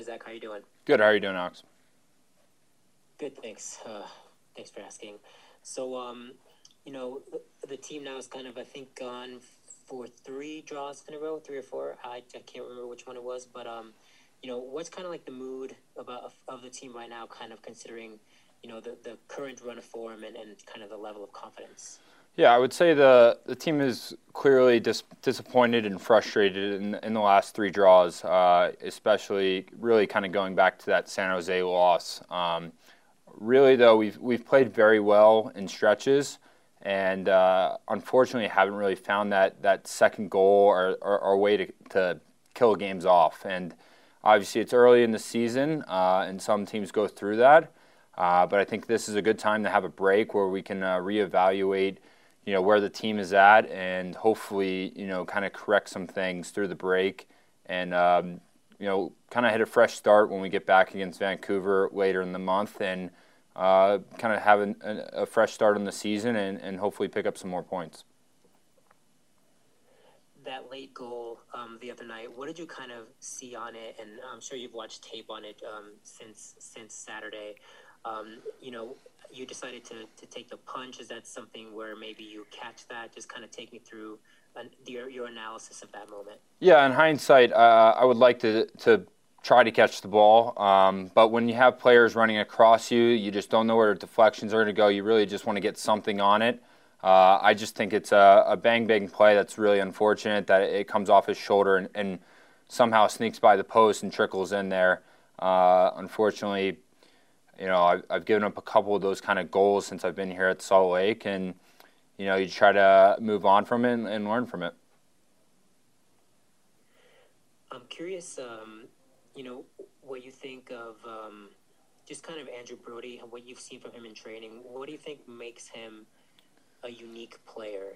Hi, Zac. How you doing? Good. How are you doing, Alex? Good, thanks. Uh, thanks for asking. So, um, you know, the, the, team now is kind of, I think, gone for three draws in a row, three or four. I, I can't remember which one it was, but um, you know, what's kind of like the mood about of the team right now, kind of considering, you know, the, the current run of form and, and kind of the level of confidence. Yeah, I would say the the team is clearly dis- disappointed and frustrated in, in the last three draws, uh, especially really kind of going back to that San Jose loss. Um, really, though, we've we've played very well in stretches, and uh, unfortunately, haven't really found that that second goal or, or, or way to, to kill games off. And obviously, it's early in the season, uh, and some teams go through that. Uh, but I think this is a good time to have a break where we can uh, reevaluate you know where the team is at, and hopefully you know kind of correct some things through the break, and um, you know kind of hit a fresh start when we get back against Vancouver later in the month, and uh, kind of have an, a, a fresh start on the season, and, and hopefully pick up some more points. That late goal um, the other night, what did you kind of see on it? And I'm sure you've watched tape on it um, since since Saturday. Um, you know, you decided to, to take the punch. Is that something where maybe you catch that? Just kind of take me through an, your, your analysis of that moment. Yeah, in hindsight, uh, I would like to, to try to catch the ball. Um, but when you have players running across you, you just don't know where deflections are going to go. You really just want to get something on it. Uh, I just think it's a, a, bang bang play that's really unfortunate that it comes off his shoulder and, and somehow sneaks by the post and trickles in there. Uh, unfortunately, you know, I've, I've given up a couple of those kind of goals since I've been here at Salt Lake, and you know, you try to move on from it and, and learn from it. I'm curious, um, you know, what you think of um, just kind of Andrew Brody and what you've seen from him in training. What do you think makes him a unique player?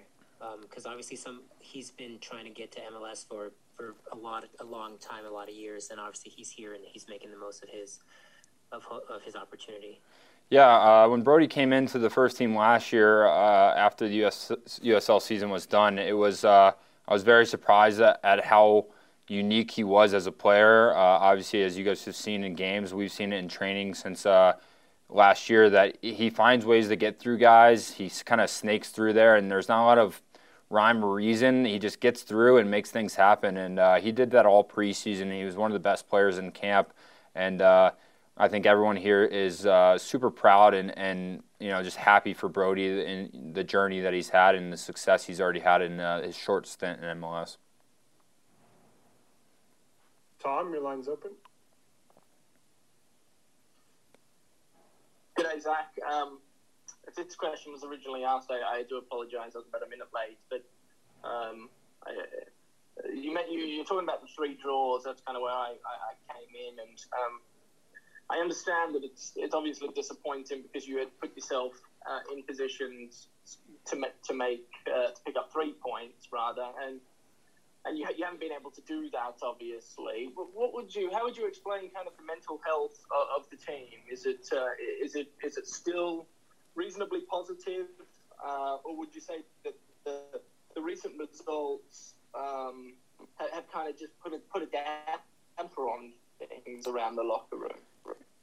Because um, obviously, some he's been trying to get to MLS for for a lot, a long time, a lot of years, and obviously he's here and he's making the most of his of, of his opportunity. Yeah, uh, when Brody came into the first team last year uh, after the US, USL season was done, it was uh, I was very surprised at, at, how unique he was as a player. Uh, obviously, as you guys have seen in games, we've seen it in training since uh, last year that he finds ways to get through guys. He kind of snakes through there, and there's not a lot of rhyme or reason. He just gets through and makes things happen, and uh, he did that all preseason. He was one of the best players in camp, and I think everyone here is uh, super proud and, and you know just happy for Brody and the journey that he's had and the success he's already had in uh, his short stint in MLS. Tom, your line's open. Good day, Zac. Um, if this question was originally asked, I, I do apologise. I was about a minute late, but um, I, you, met, you you're talking about the three draws. That's kind of where I, I, I came in, and um, I understand that it's it's obviously disappointing because you had put yourself uh, in positions to make to make uh, to pick up three points rather, and and you, you haven't been able to do that obviously. But what would you? How would you explain kind of the mental health of, of the team? Is it uh, is it is it still reasonably positive, uh, or would you say that the the recent results um, have, have kind of just put a put a damper on things around the locker room?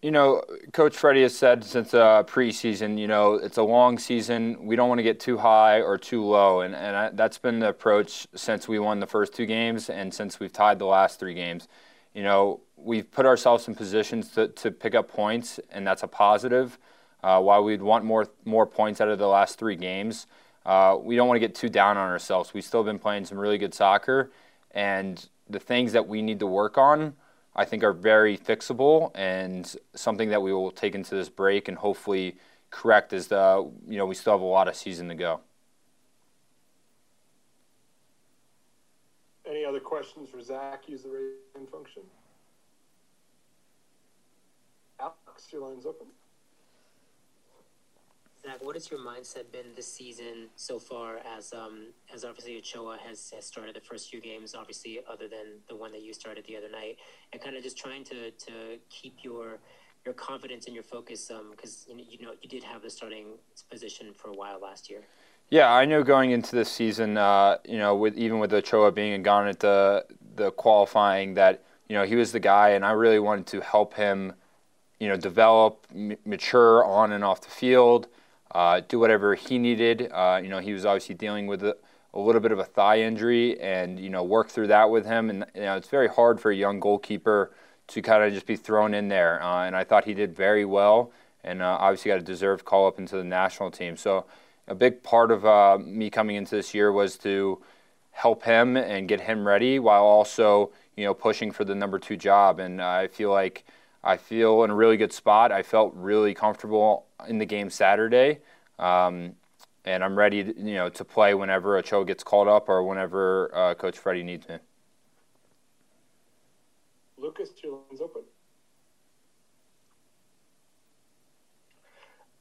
You know, Coach Freddy has said since uh, preseason, you know, it's a long season. We don't want to get too high or too low, and and I, that's been the approach since we won the first two games and since we've tied the last three games. You know, we've put ourselves in positions to, to pick up points, and that's a positive. Uh, while we'd want more more points out of the last three games, uh, we don't want to get too down on ourselves. We've still been playing some really good soccer, and the things that we need to work on I think are very fixable and something that we will take into this break and hopefully correct as the you know we still have a lot of season to go. Any other questions for Zac? Use the raise hand function. Alex, your line's open. Zac, what has your mindset been this season so far? As um, as obviously Ochoa has, has started the first few games, obviously other than the one that you started the other night, and kind of just trying to, to keep your your confidence and your focus because um, you, know you did have the starting position for a while last year. Yeah, I know going into this season, uh, you know, with even with Ochoa being gone at the the qualifying that you know, he was the guy, and I really wanted to help him, you know, develop, m- mature on and off the field, uh, do whatever he needed. Uh, you know, he was obviously dealing with a, a, little bit of a thigh injury, and you know, work through that with him. And you know, it's very hard for a young goalkeeper to kind of just be thrown in there. Uh, and I thought he did very well, and uh, obviously got a deserved call up into the national team. So a big part of uh, me coming into this year was to help him and get him ready while also you know pushing for the number two job. And I feel like I feel in a really good spot. I felt really comfortable in the game Saturday. Um, and I'm ready, to, you know, to play whenever Ochoa gets called up or whenever uh, Coach Freddy needs me. Lucas, your line's open.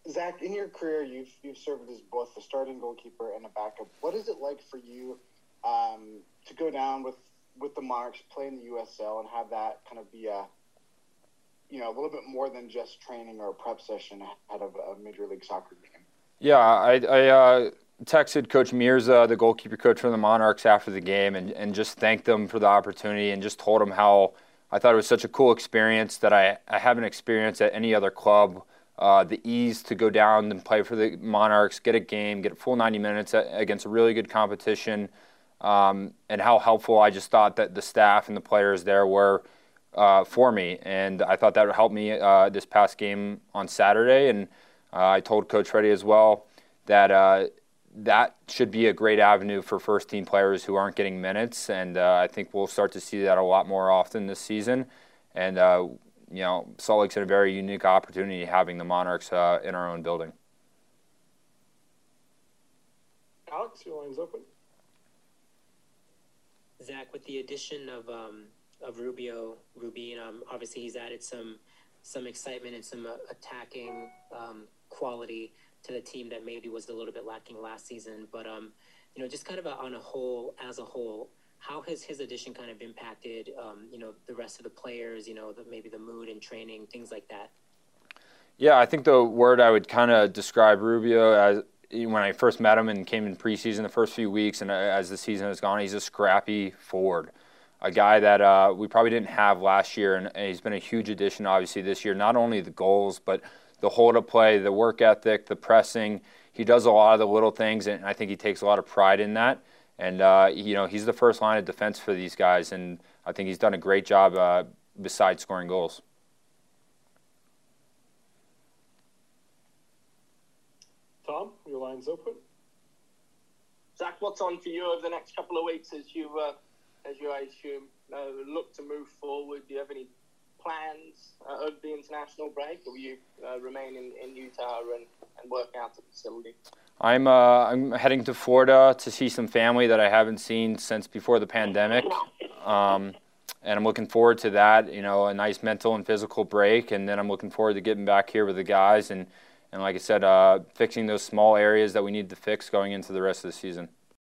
Zac, in your career, you've you've served as both a starting goalkeeper and a backup. What is it like for you um, to go down with with the Monarchs, play in the USL, and have that kind of be a you know a little bit more than just training or a prep session ahead of a major league soccer game? Yeah, I, I uh, texted Coach Mirza, the goalkeeper coach from the Monarchs, after the game, and and just thanked them for the opportunity, and just told him how I thought it was such a cool experience that I I haven't experienced at any other club. Uh, the ease to go down and play for the Monarchs, get a game, get a full 90 minutes against a really good competition, um, and how helpful I just thought that the staff and the players there were uh, for me. And I thought that would help me uh, this past game on Saturday. And uh, I told Coach Freddy as well that uh, that should be a great avenue for first team players who aren't getting minutes. And uh, I think we'll start to see that a lot more often this season. And you know, Salt Lake's in a very unique opportunity having the Monarchs uh, in our own building. Alex, your line's open. Zac, with the addition of um, of Rubio, Rubin, um, obviously he's added some some excitement and some uh, attacking um, quality to the team that maybe was a little bit lacking last season. But um, you know, just kind of a, on a whole, as a whole, how has his addition kind of impacted, um, you know, the rest of the players? You know, the, maybe the mood and training, things like that. Yeah, I think the word I would kind of describe Rubio as when I first met him and came in preseason the first few weeks, and uh, as the season has gone, he's a scrappy forward, a guy that uh, we probably didn't have last year, and, and he's been a huge addition, obviously this year. Not only the goals, but the hold up play, the work ethic, the pressing. He does a lot of the little things, and I think he takes a lot of pride in that. And uh, you know, he's the first line of defense for these guys, and I think he's done a great job uh, besides scoring goals. Tom, your line's open. Zac, what's on for you over the next couple of weeks as you, uh, as you, I assume, uh, look to move forward? Do you have any plans uh, over the international break, or will you uh, remain in, in Utah and, and work out the facility? I'm uh, I'm heading to Florida to see some family that I haven't seen since before the pandemic, um, and I'm looking forward to that. You know, a nice mental and physical break, and then I'm looking forward to getting back here with the guys and and like I said, uh, fixing those small areas that we need to fix going into the rest of the season.